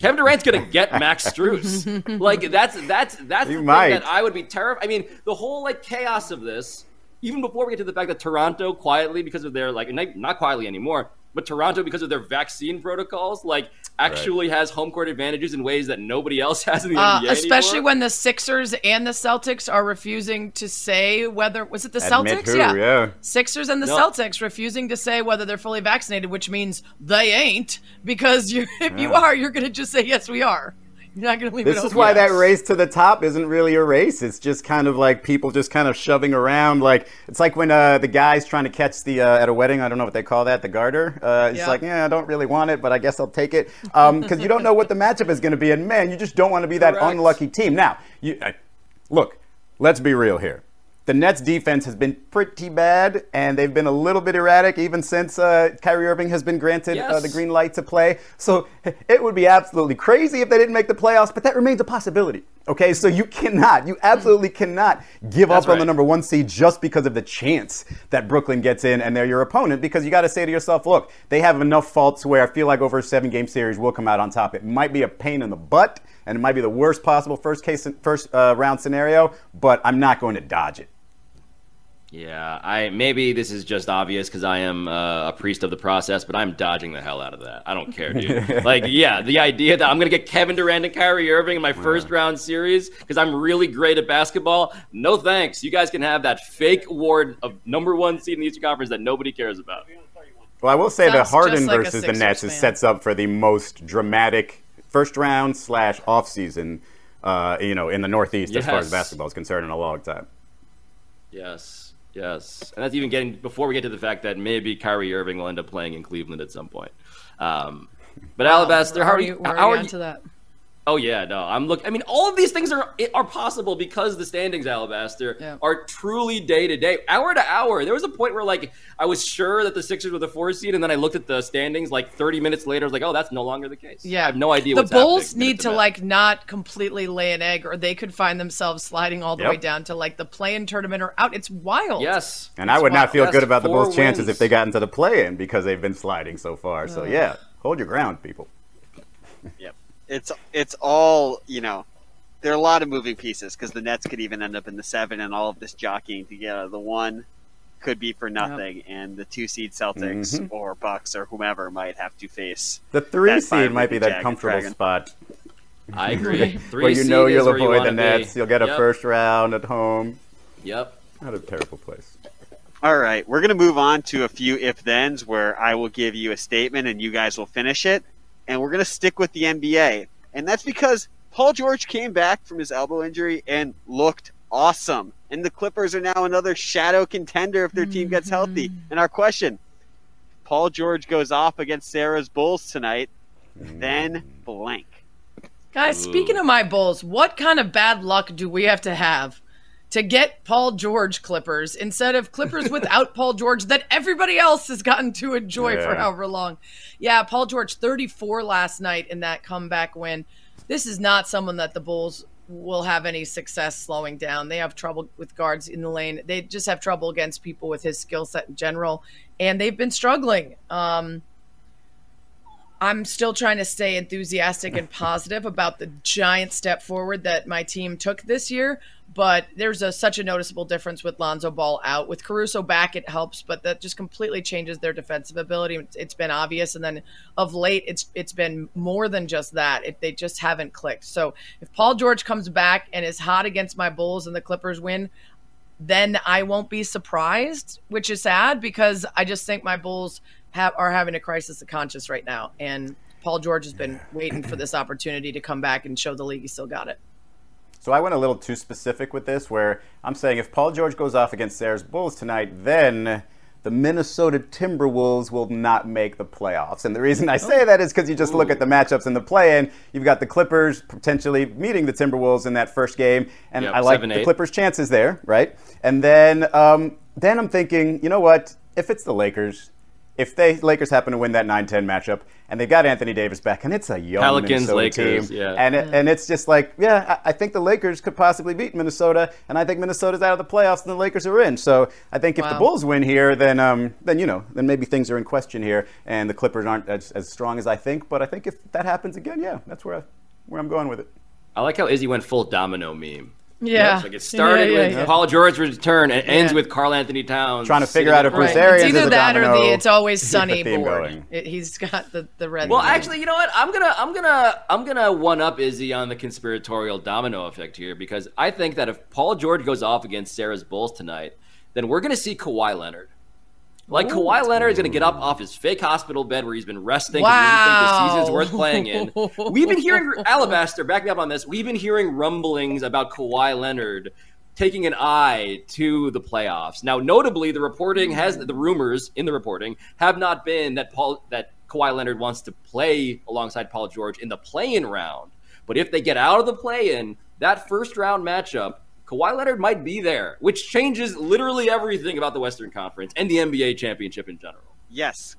Kevin Durant's gonna get Max Strus. like that's that's that's you the might. thing that I would be terrified. I mean, the whole like chaos of this, even before we get to the fact that Toronto quietly, because of their like not quietly anymore, but Toronto, because of their vaccine protocols, like actually right. has home court advantages in ways that nobody else has in the uh, NBA. Especially anymore. when the Sixers and the Celtics are refusing to say whether was it the Admit Celtics? Who, yeah. yeah. Sixers and the no. Celtics refusing to say whether they're fully vaccinated, which means they ain't. Because if yeah. you are, you're going to just say yes, we are. You're not going to leave this is why that race to the top isn't really a race. It's just kind of like people just kind of shoving around. Like it's like when uh, the guy's trying to catch the uh, at a wedding. I don't know what they call that, the garter. Uh, it's yeah. like, yeah, I don't really want it, but I guess I'll take it because um, you don't know what the matchup is going to be. And man, you just don't want to be that unlucky team. Now, you, look, let's be real here the Nets defense has been pretty bad, and they've been a little bit erratic even since uh, Kyrie Irving has been granted yes. uh, the green light to play. So it would be absolutely crazy if they didn't make the playoffs, but that remains a possibility. Okay, so you cannot, you absolutely cannot give That's up right. on the number one seed just because of the chance that Brooklyn gets in and they're your opponent. Because you got to say to yourself, look, they have enough faults where I feel like over a seven game series we'll come out on top. It might be a pain in the butt, and it might be the worst possible first case first uh, round scenario, but I'm not going to dodge it. Yeah, I maybe this is just obvious because I am uh, a priest of the process, but I'm dodging the hell out of that. I don't care, dude. like, yeah, the idea that I'm gonna get Kevin Durant and Kyrie Irving in my first round series because I'm really great at basketball. No thanks. You guys can have that fake award of number one seed in the Eastern Conference that nobody cares about. Well, I will say Sounds the Harden like versus the Nets fan. sets up for the most dramatic first round slash off season, uh, you know, in the Northeast yes. as far as basketball is concerned in a long time. Yes. Yes, and that's even getting before we get to the fact that maybe Kyrie Irving will end up playing in Cleveland at some point. Um, but Alabaster, how are you? How are you? To that? Oh yeah, no, I'm look. I mean, all of these things are are possible because the standings, Alabaster, yeah. are truly day to day, hour to hour. There was a point where like I was sure that the Sixers were the four seed, and then I looked at the standings like 30 minutes later. I was like, oh, that's no longer the case. Yeah, I have no idea. The Bulls need to like not completely lay an egg, or they could find themselves sliding all the yep. way down to like the play-in tournament or out. It's wild. Yes, and I would wild. not feel yes, good about the Bulls' wins. chances if they got into the play-in because they've been sliding so far. So yeah, hold your ground, people. Yep it's it's all you know. There are a lot of moving pieces because the Nets could even end up in the seven, and all of this jockeying to get out of the one could be for nothing, yep. and the two seed Celtics mm-hmm. or Bucks or whomever might have to face the three seed might be that comfortable Dragon. spot. I agree. Three where you know you'll avoid you the Nets, be. you'll get a yep. first round at home. Yep. Not a terrible place. All right, we're going to move on to a few if thens where I will give you a statement and you guys will finish it and we're going to stick with the NBA. And that's because Paul George came back from his elbow injury and looked awesome. And the Clippers are now another shadow contender if their team gets healthy. Mm-hmm. And our question Paul George goes off against Sarah's Bulls tonight, then blank. Guys, speaking of my Bulls, what kind of bad luck do we have to have to get Paul George Clippers instead of Clippers without Paul George that everybody else has gotten to enjoy yeah. for however long. Yeah, Paul George 34 last night in that comeback win. This is not someone that the Bulls will have any success slowing down. They have trouble with guards in the lane. They just have trouble against people with his skill set in general, and they've been struggling. Um, I'm still trying to stay enthusiastic and positive about the giant step forward that my team took this year. But there's a, such a noticeable difference with Lonzo Ball out. With Caruso back, it helps, but that just completely changes their defensive ability. It's, it's been obvious, and then of late, it's it's been more than just that. It, they just haven't clicked. So if Paul George comes back and is hot against my Bulls and the Clippers win, then I won't be surprised, which is sad because I just think my Bulls have, are having a crisis of conscience right now. And Paul George has been waiting for this opportunity to come back and show the league he still got it. So I went a little too specific with this, where I'm saying if Paul George goes off against Sarah's Bulls tonight, then the Minnesota Timberwolves will not make the playoffs. And the reason I say that is because you just look at the matchups in the play-in. You've got the Clippers potentially meeting the Timberwolves in that first game, and yep, I like seven, the Clippers' chances there, right? And then, um, then I'm thinking, you know what? If it's the Lakers, if they Lakers happen to win that 9-10 matchup and they've got Anthony Davis back and it's a young Pelicans, Minnesota Lakers, team, yeah. and it, and it's just like yeah, I, I, think the Lakers could possibly beat Minnesota, and I think Minnesota's out of the playoffs and the Lakers are in. So I think if wow. the Bulls win here, then um, then you know then maybe things are in question here, and the Clippers aren't as, as strong as I think. But I think if that happens again, yeah, that's where I, where I'm going with it. I like how Izzy went full domino meme. Yeah. like it started yeah, yeah, with yeah. Paul George's return and ends with Karl-Anthony Towns. Trying to figure out if Bruce right. Arians it's either that domino, or the it's always sunny board. It, he's got the, the red. Well, actually, you know what? I'm gonna I'm gonna I'm gonna one up Izzy on the conspiratorial domino effect here because I think that if Paul George goes off against Sarah's Bulls tonight, then we're gonna see Kawhi Leonard. Like Ooh. Kawhi Leonard is going to get up off his fake hospital bed where he's been resting wow. he doesn't think the season's worth playing in. We've been hearing Alabaster, back me up on this. We've been hearing rumblings about Kawhi Leonard taking an eye to the playoffs. Now, notably, the reporting has the rumors in the reporting have not been that Paul that Kawhi Leonard wants to play alongside Paul George in the play-in round. But if they get out of the play-in, that first round matchup Kawhi Leonard might be there, which changes literally everything about the Western Conference and the NBA championship in general. Yes,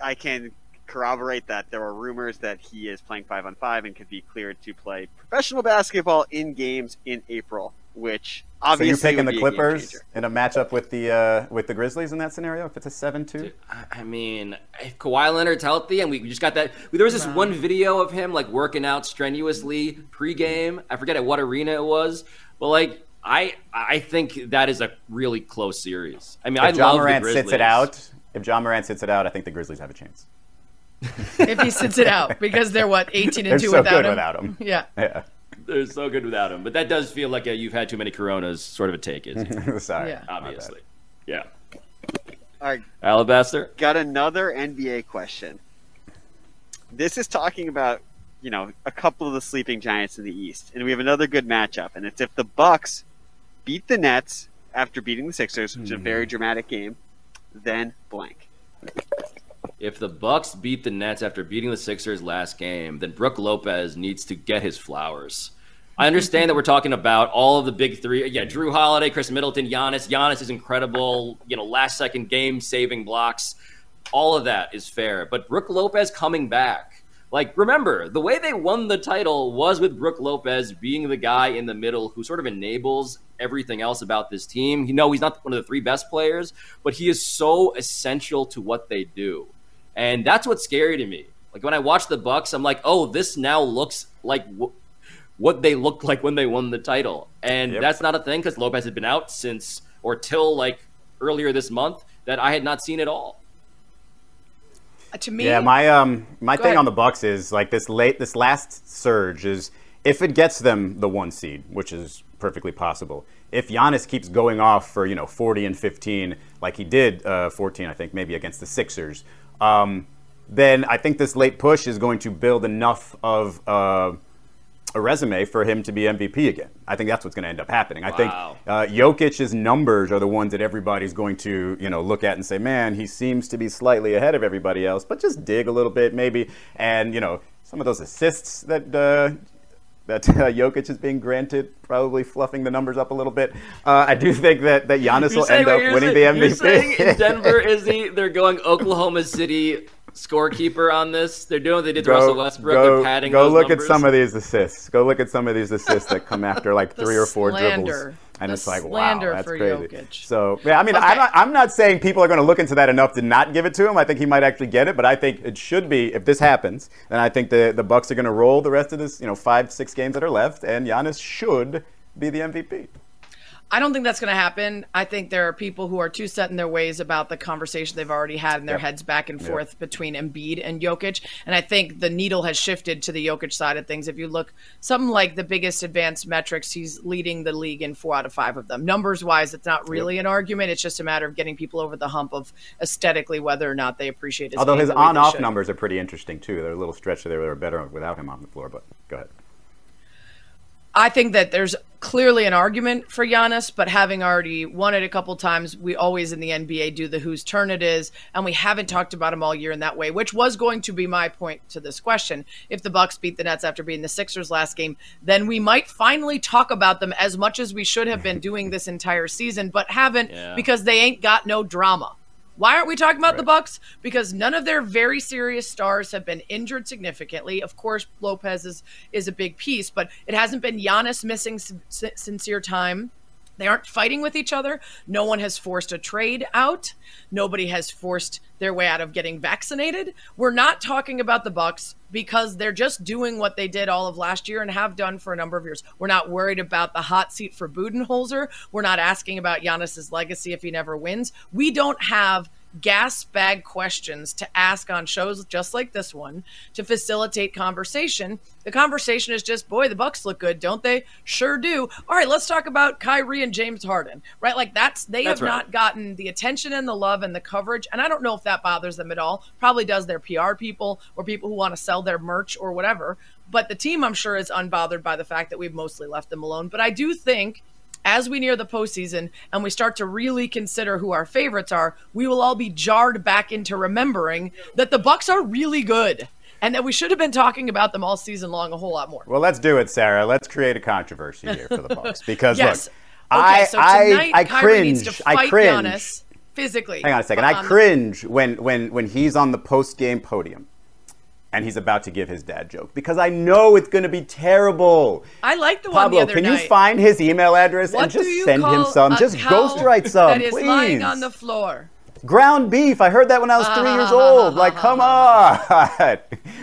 I can corroborate that. There are rumors that he is playing five on five and could be cleared to play professional basketball in games in April, which obviously so you're picking the Clippers in a matchup with the uh, with the Grizzlies in that scenario if it's a seven two. I mean, if Kawhi Leonard's healthy and we just got that, there was this one video of him like working out strenuously pregame. I forget at what arena it was, but like I I think that is a really close series. I mean, if I John love Morant the sits it out. If Ja Morant sits it out, I think the Grizzlies have a chance. if he sits it out, because they're what eighteen and they're two so without, him. without him. Yeah. Yeah. They're so good without him, but that does feel like a, you've had too many Coronas sort of a take, is Sorry, yeah. obviously, yeah. All right, Alabaster got another NBA question. This is talking about you know a couple of the sleeping giants in the East, and we have another good matchup, and it's if the Bucks beat the Nets after beating the Sixers, which is a very hmm. dramatic game, then blank. if the Bucks beat the Nets after beating the Sixers last game, then Brook Lopez needs to get his flowers. I understand that we're talking about all of the big three. Yeah, Jrue Holiday, Khris Middleton, Giannis. Giannis is incredible. You know, last second game saving blocks. All of that is fair. But Brook Lopez coming back. Like, remember, the way they won the title was with Brook Lopez being the guy in the middle who sort of enables everything else about this team. You know, he's not one of the three best players, but he is so essential to what they do. And that's what's scary to me. Like when I watch the Bucks, I'm like, oh, this now looks like w- what they looked like when they won the title, and yep. that's not a thing because Lopez had been out since or till like earlier this month that I had not seen at all. Uh, to me, yeah, my um my thing ahead. on the Bucks is like this late this last surge is if it gets them the one seed, which is perfectly possible. If Giannis keeps going off for you know 40 and 15 like he did uh, 14, I think maybe against the Sixers, um, then I think this late push is going to build enough of uh, a resume for him to be MVP again. I think that's what's going to end up happening. Wow. I think uh, Jokic's numbers are the ones that everybody's going to you know look at and say, man, he seems to be slightly ahead of everybody else, but just dig a little bit maybe, and you know some of those assists that. Uh, that uh, Jokic is being granted, probably fluffing the numbers up a little bit. Uh, I do think that, that Giannis you're will saying, end up winning saying, the MVP. You're saying Denver is he? They're going Oklahoma City scorekeeper on this. They're doing what they did to go, Russell Westbrook. Go, They're padding. Go look numbers. at some of these assists. Go look at some of these assists that come after like three or four dribbles. And the it's like, wow, that's crazy. Jokic. So, yeah, I mean, okay. I'm, not, I'm not saying people are going to look into that enough to not give it to him. I think he might actually get it, but I think it should be, if this happens, then I think the, the Bucks are going to roll the rest of this, you know, five, six games that are left, and Giannis should be the MVP. I don't think that's going to happen. I think there are people who are too set in their ways about the conversation they've already had in their yep. heads back and forth yep. between Embiid and Jokic. And I think the needle has shifted to the Jokic side of things. If you look, something like the biggest advanced metrics, he's leading the league in four out of five of them. Numbers wise, it's not really yep. an argument. It's just a matter of getting people over the hump of aesthetically whether or not they appreciate his Although his on off numbers are pretty interesting too. They're a little stretched there. They're better without him on the floor, but go ahead. I think that there's clearly an argument for Giannis, but having already won it a couple times, we always in the NBA do the whose turn it is, and we haven't talked about him all year in that way, which was going to be my point to this question. If the Bucks beat the Nets after beating the Sixers last game, then we might finally talk about them as much as we should have been doing this entire season, but haven't yeah. because they ain't got no drama. Why aren't we talking about right. the Bucks? Because none of their very serious stars have been injured significantly. Of course, Lopez is is a big piece, but it hasn't been Giannis missing sincere time. They aren't fighting with each other. No one has forced a trade out. Nobody has forced their way out of getting vaccinated. We're not talking about the Bucks because they're just doing what they did all of last year and have done for a number of years. We're not worried about the hot seat for Budenholzer. We're not asking about Giannis's legacy if he never wins. We don't have gas bag questions to ask on shows just like this one to facilitate conversation. The conversation is just, boy, the Bucks look good, don't they? Sure do. All right, let's talk about Kyrie and James Harden. Right? Like that's they that's have right. not gotten the attention and the love and the coverage. And I don't know if that bothers them at all. Probably does their PR people or people who want to sell their merch or whatever. But the team, I'm sure, is unbothered by the fact that we've mostly left them alone. But I do think as we near the postseason and we start to really consider who our favorites are, we will all be jarred back into remembering that the Bucks are really good and that we should have been talking about them all season long a whole lot more. Well, let's do it, Sarah. Let's create a controversy here for the Bucks because yes. look, okay, I so tonight, I, I cringe. I cringe. Giannis physically. Hang on a second. I um, cringe when when when he's on the post game podium and he's about to give his dad joke because I know it's going to be terrible. I like the Pablo, one the other can night. you find his email address what and just send him some? Just ghostwrite some, that is please. lying on the floor. Ground beef. I heard that when I was three years old. Like, come on.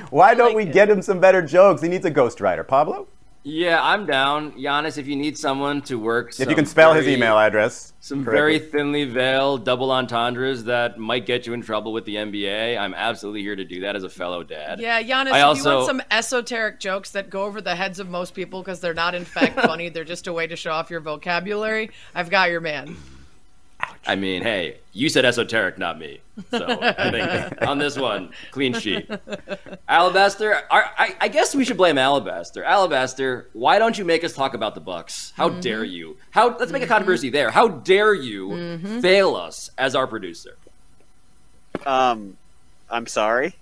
Why don't like we it. get him some better jokes? He needs a ghostwriter. Pablo? Yeah, I'm down. Giannis, if you need someone to work, if you can spell very, his email address, some correctly. very thinly veiled double entendres that might get you in trouble with the NBA, I'm absolutely here to do that as a fellow dad. Yeah, Giannis, I if also, you want some esoteric jokes that go over the heads of most people because they're not in fact funny, they're just a way to show off your vocabulary, I've got your man. I mean, hey, you said esoteric, not me. So I think on this one, clean sheet. Alabaster, I, I, guess we should blame Alabaster. Alabaster, why don't you make us talk about the Bucks? How mm-hmm. dare you? How let's make mm-hmm. a controversy there. How dare you mm-hmm. fail us as our producer? Um, I'm sorry.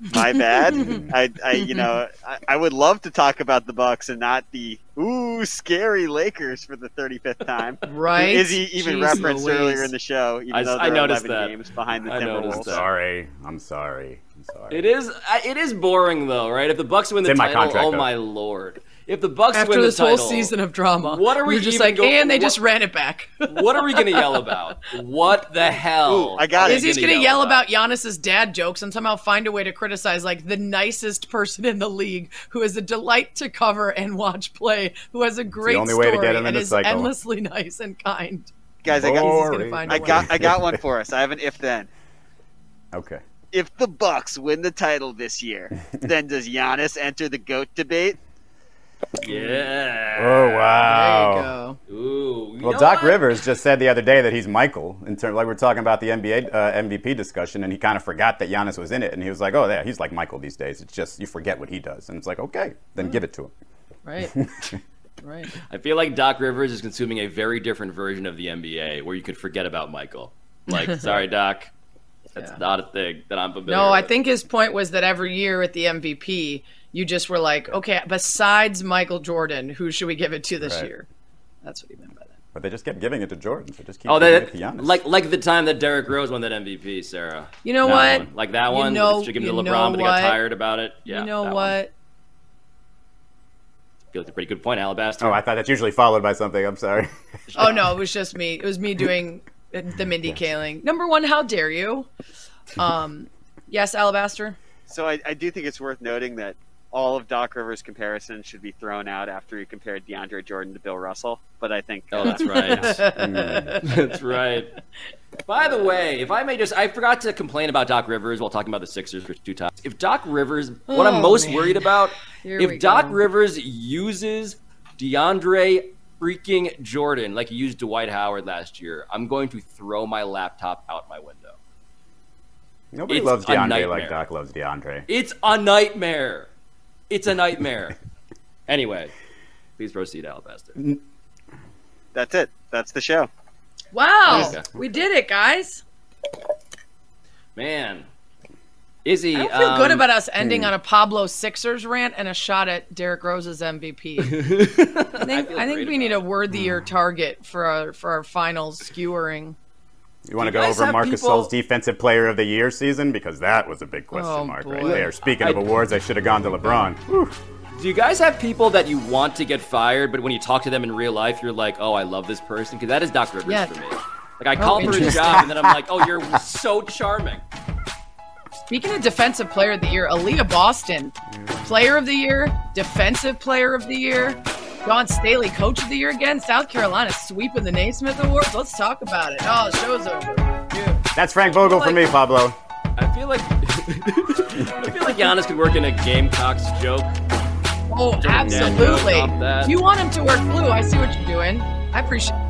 My bad. I, I, you know, I, I, would love to talk about the Bucks and not the ooh scary Lakers for the 35th time. Right? Izzy even Jeez referenced Louise. earlier in the show. Even I, though there I noticed 11 that. games behind the I Timberwolves. I'm sorry. I'm sorry. I'm sorry. It is. It is boring though, right? If the Bucks win the title, oh though. my lord if the Bucks after win this title, After this whole season of drama, what are we just like? Go, and they what, just ran it back. what are we going to yell about? What the hell? Ooh, I got it. Is he's going to yell about, about Giannis's dad jokes and somehow find a way to criticize like the nicest person in the league, who is a delight to cover and watch play, who has a great only story way to get him and is cycle. endlessly nice and kind. Guys, I got, I got, I got one for us. I have an if then. Okay if the Bucks win the title this year, then does Giannis enter the goat debate? Yeah. Oh wow. There you go. Ooh. well, Doc what? Rivers just said the other day that he's Michael. In terms, like we're talking about the NBA uh, MVP discussion, and he kind of forgot that Giannis was in it, and he was like, "Oh, yeah, he's like Michael these days. It's just you forget what he does." And it's like, okay, then give it to him. Right. right. I feel like Doc Rivers is consuming a very different version of the NBA, where you could forget about Michael. Like, sorry, Doc. That's yeah. not a thing that I'm familiar. No, with. I think his point was that every year at the MVP, you just were like, okay, besides Michael Jordan, who should we give it to this right. year? That's what he meant by that. But they just kept giving it to Jordan, so just keep oh, that, like like the time that Derrick Rose won that MVP, Sarah. You know that what? One. Like that one, you know, should give it to LeBron, but they got tired about it. Yeah, you know what? One. I feel like a pretty good point, Alabaster. Oh, I thought that's usually followed by something. I'm sorry. oh no, it was just me. It was me doing the Mindy yes. Kaling. Number one, how dare you? Um, yes, Alabaster. So I, I do think it's worth noting that all of Doc Rivers' comparisons should be thrown out after he compared DeAndre Jordan to Bill Russell. But I think oh, that's right. Mm. that's right. By the way, if I may just, I forgot to complain about Doc Rivers while talking about the Sixers for two times. If Doc Rivers, oh, what I'm oh, most man. worried about, Here if Doc go. Rivers uses DeAndre freaking Jordan like he used Dwight Howard last year, I'm going to throw my laptop out my window. Nobody it's loves DeAndre like Doc loves DeAndre. It's a nightmare. It's a nightmare. anyway, please proceed, Alabaster. That's it. That's the show. Wow, okay. we did it, guys. Man, Izzy, I don't feel um, good about us ending hmm. on a Pablo Sixers rant and a shot at Derrick Rose's MVP. I think I, I think we need a worthier target for our for our finals skewering. You want to go over Marc Gasol's Defensive Player of the Year season because that was a big question oh, mark boy. right there. Speaking I, of awards, I should have gone to LeBron. Whew. Do you guys have people that you want to get fired, but when you talk to them in real life, you're like, "Oh, I love this person," because that is Doc Rivers yeah. for me. Like I oh, call for a job, and then I'm like, "Oh, you're so charming." Speaking of Defensive Player of the Year, Aliyah Boston, Player of the Year, Defensive Player of the Year. Dawn Staley, Coach of the Year again. South Carolina sweeping the Naismith Awards. Let's talk about it. Oh, the show's over. Dude. That's Frank Vogel like, for me, Pablo. I feel like I feel like Giannis could work in a Gamecocks joke. Oh, absolutely. You want him to work blue. I see what you're doing. I appreciate